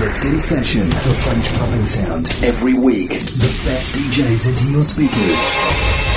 Lift Session, the French pumping sound. Every week, the best DJs into your speakers.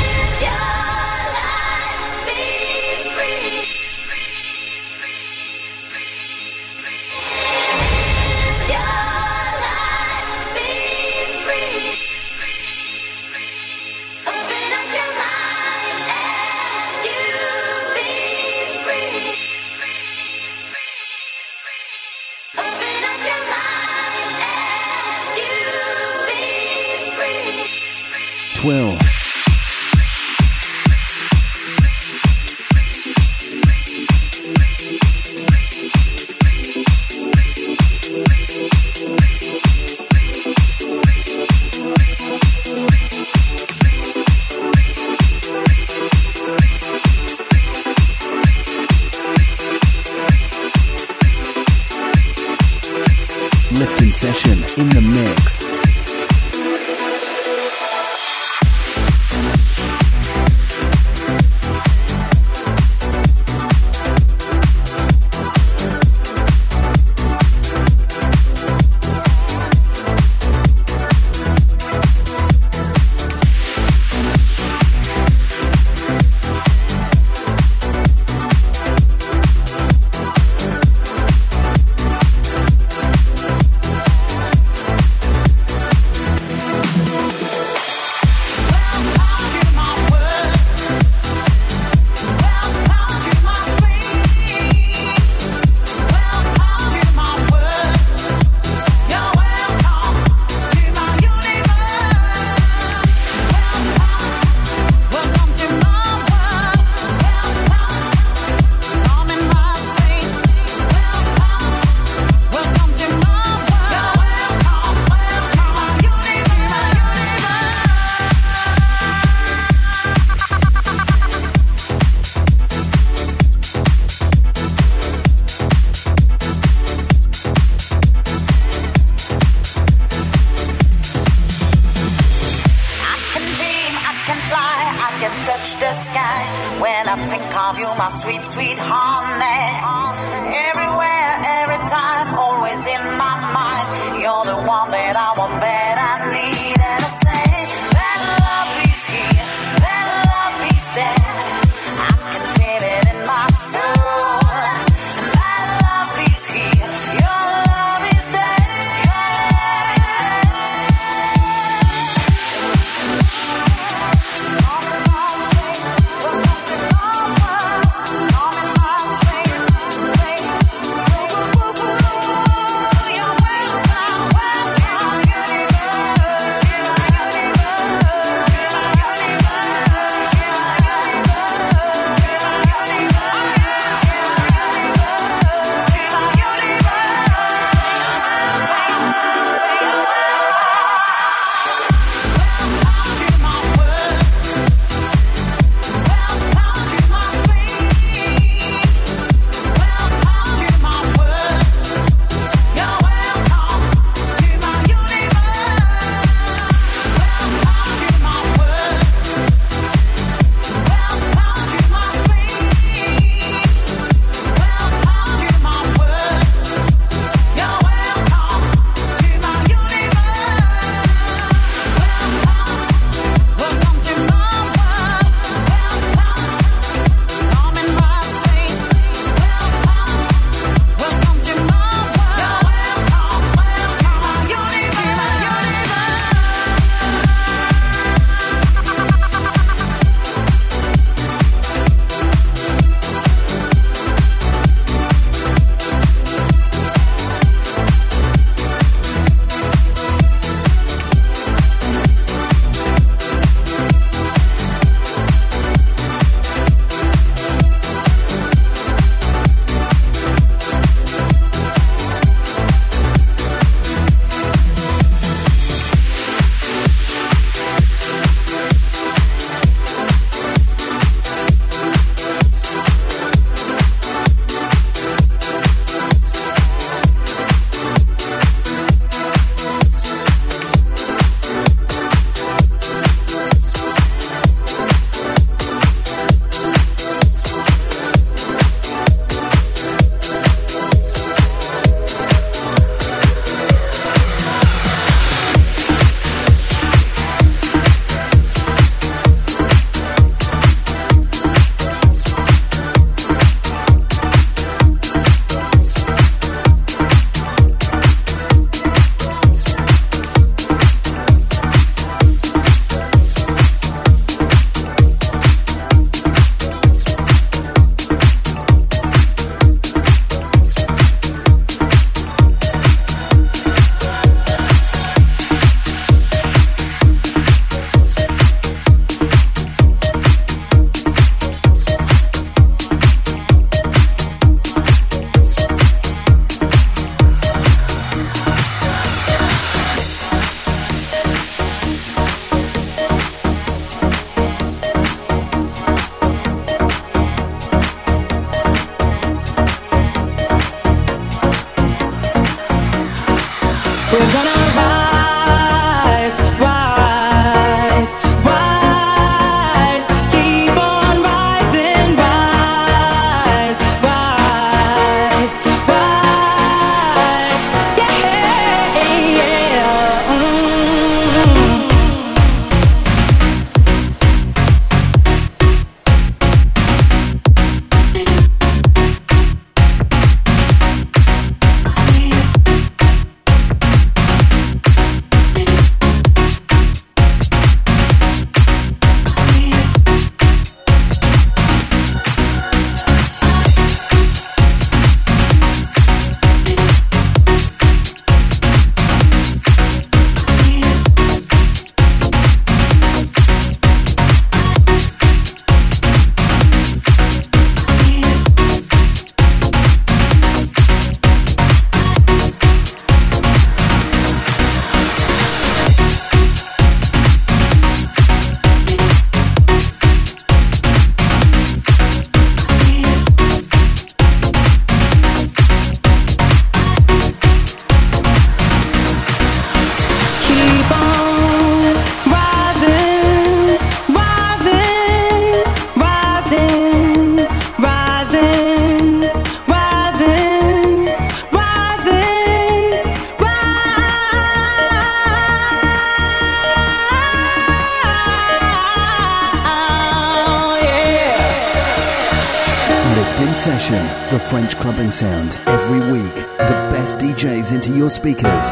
Sound every week. The best DJs into your speakers.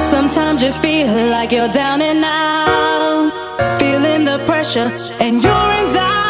Sometimes you feel like you're down and out, feeling the pressure, and you're in doubt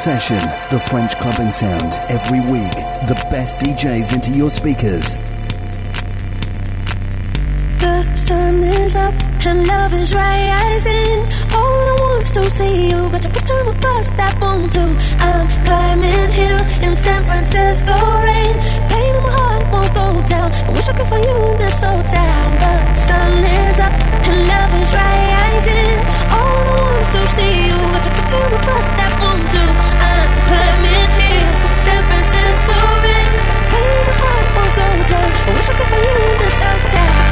Session, the French clubbing sound. Every week, the best DJs into your speakers. The sun is up and love is rising. All I want is to see you. Got your picture on the bus, that phone too. I'm climbing hills in San Francisco rain. Pain in my heart won't go down. I wish I could find you in this old town. The sun is up love is rising. All to see you. On the bus, that phone too. I'm climbing hills, my heart won't go down. I wish I could find you in this old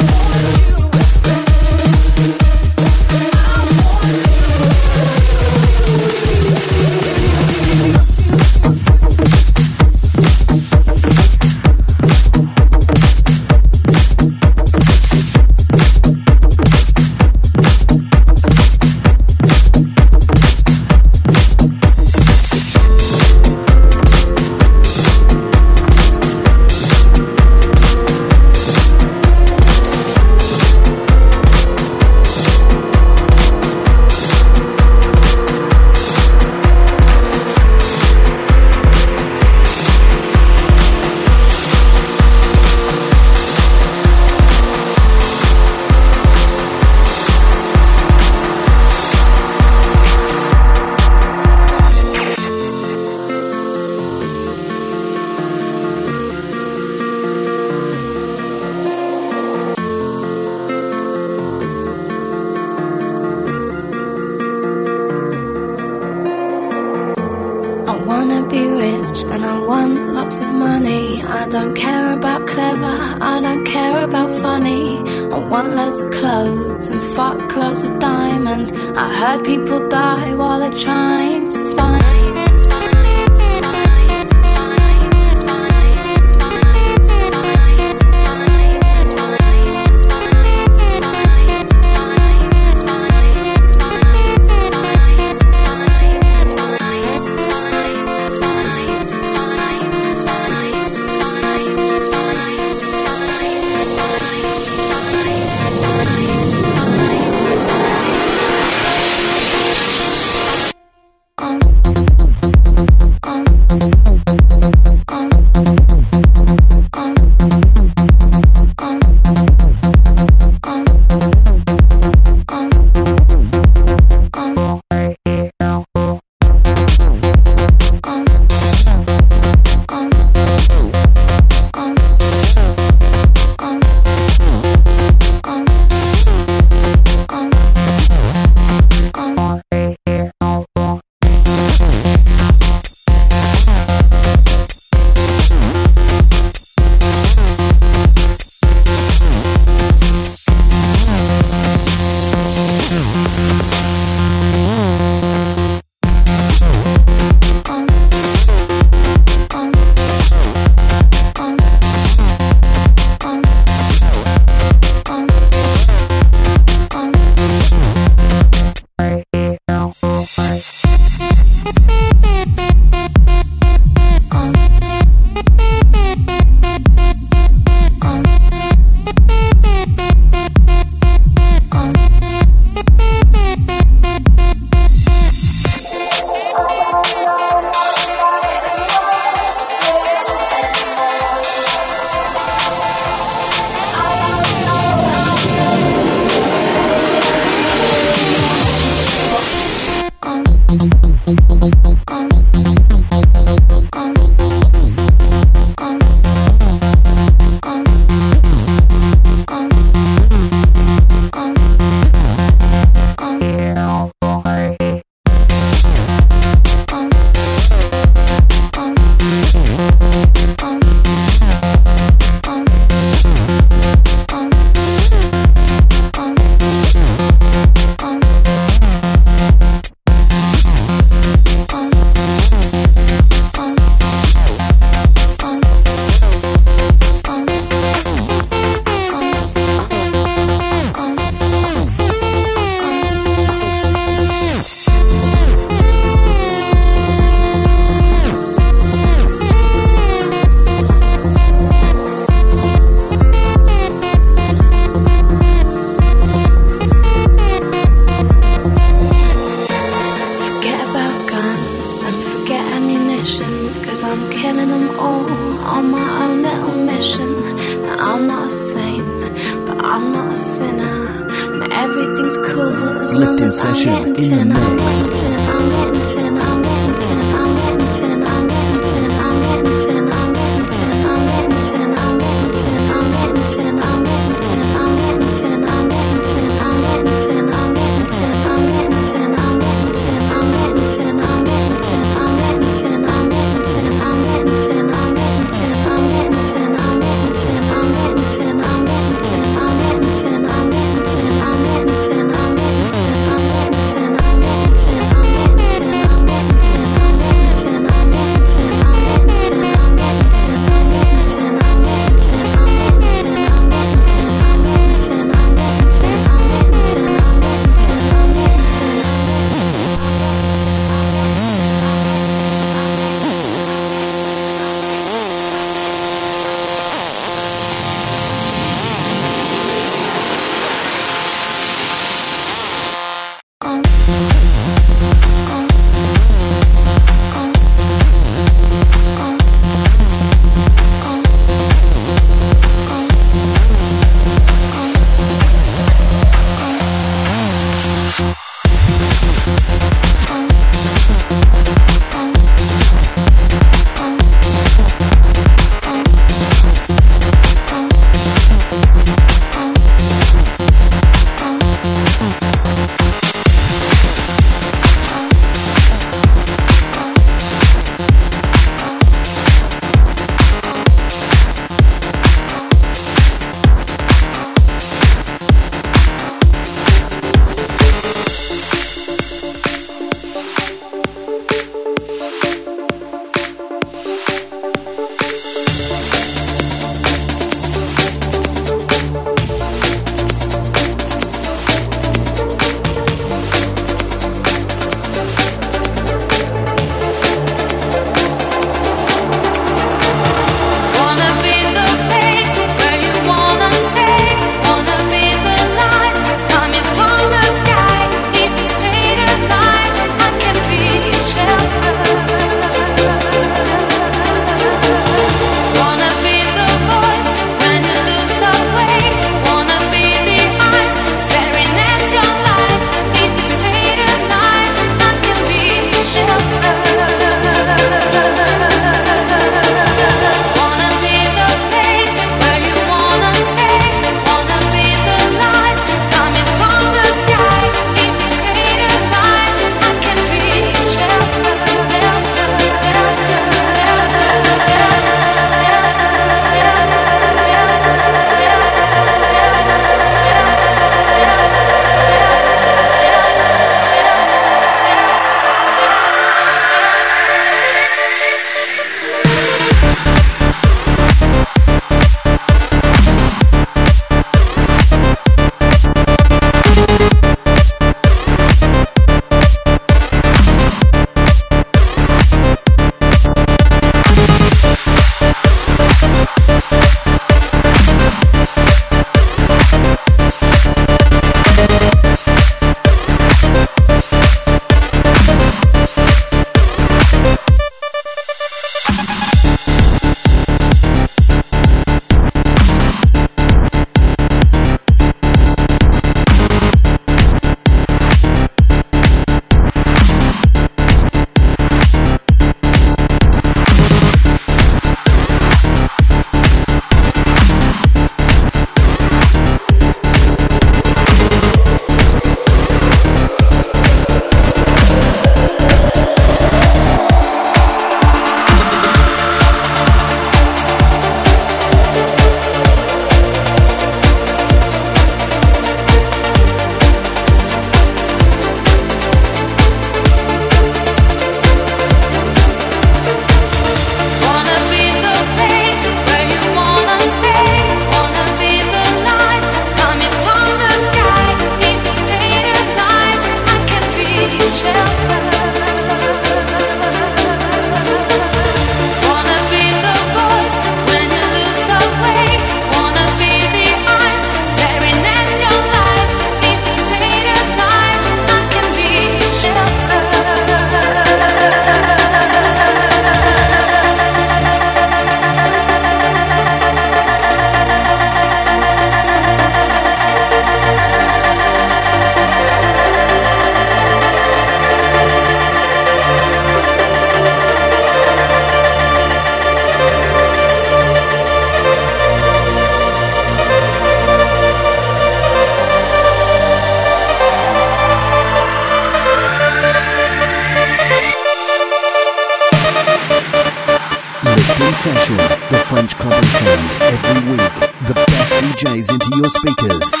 your speakers.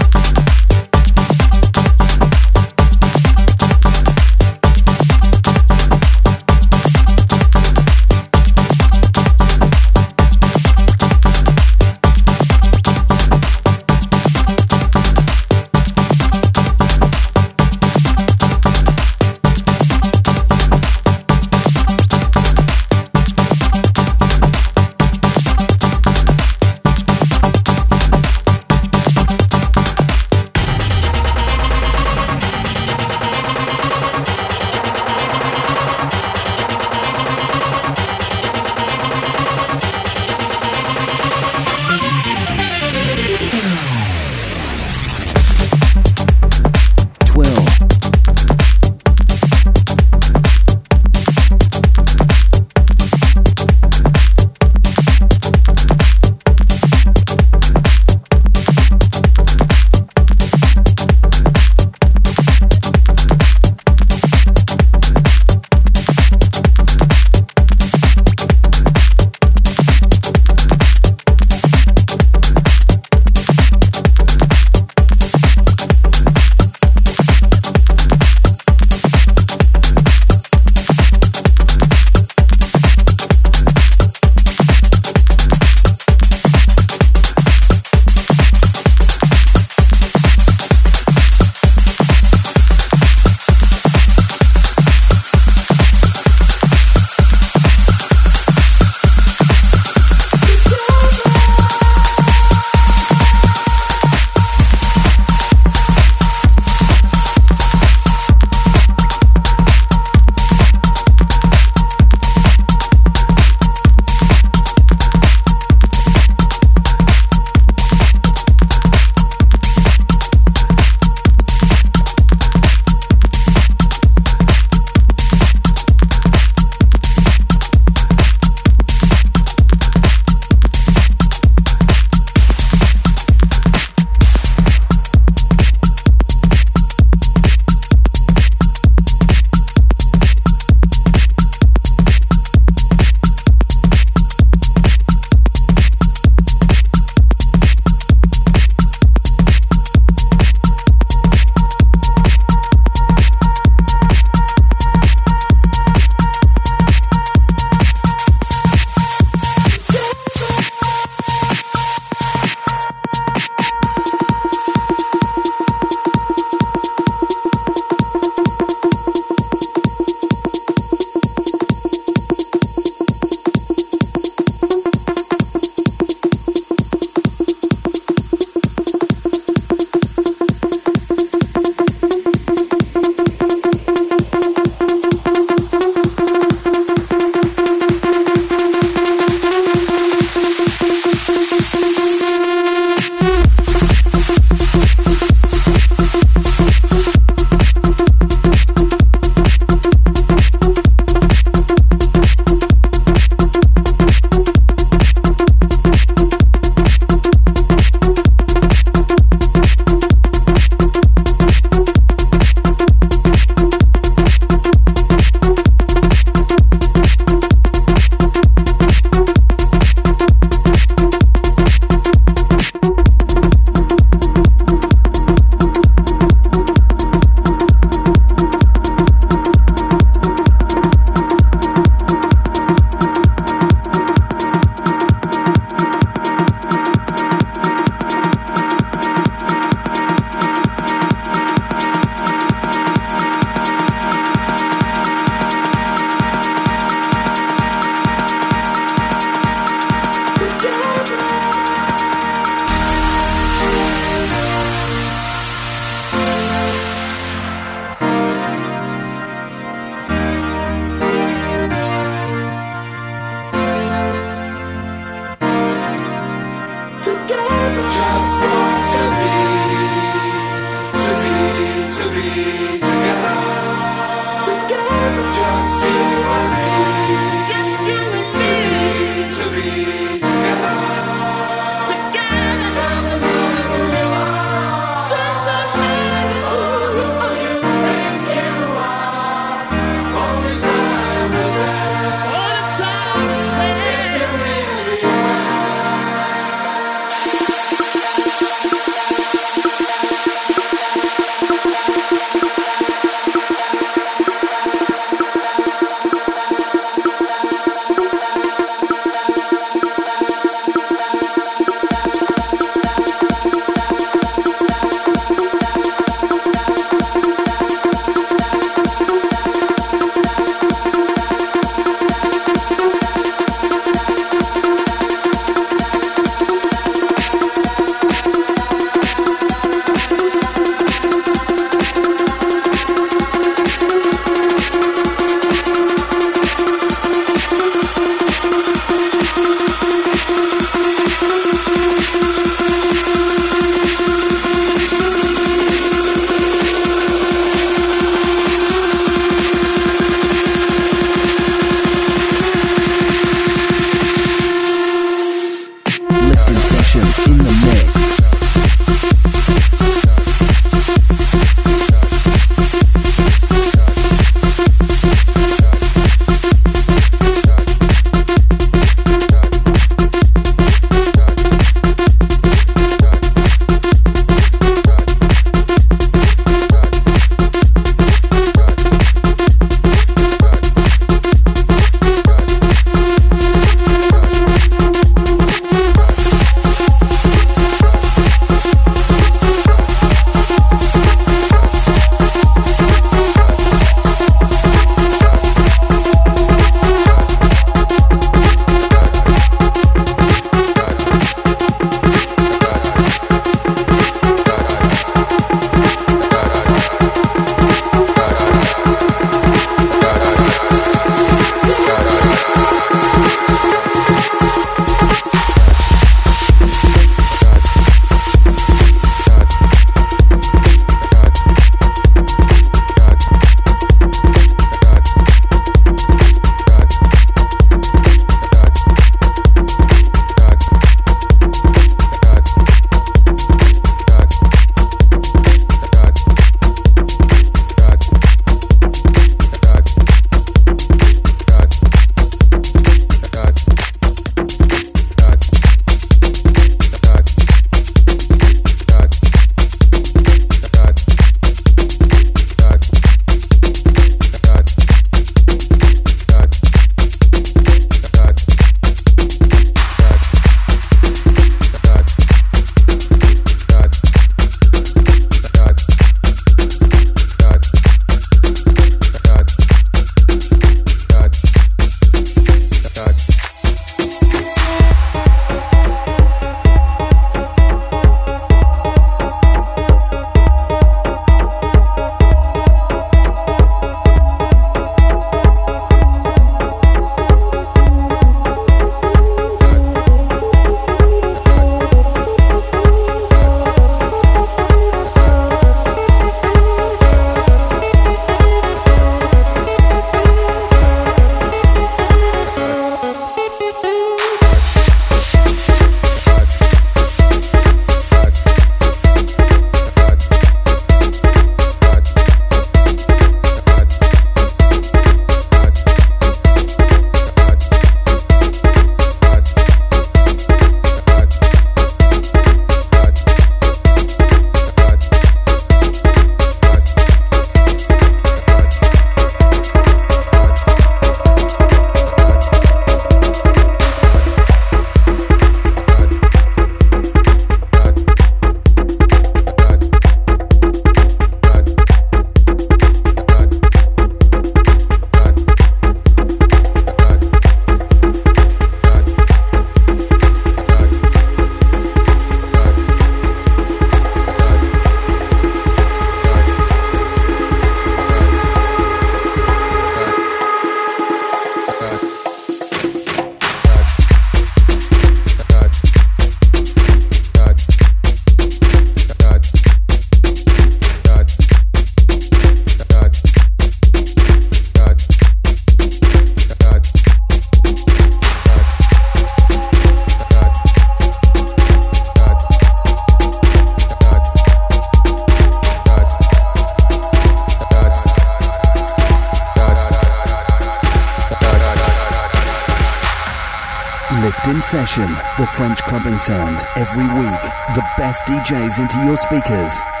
French clubbing sound. Every week, the best DJs into your speakers.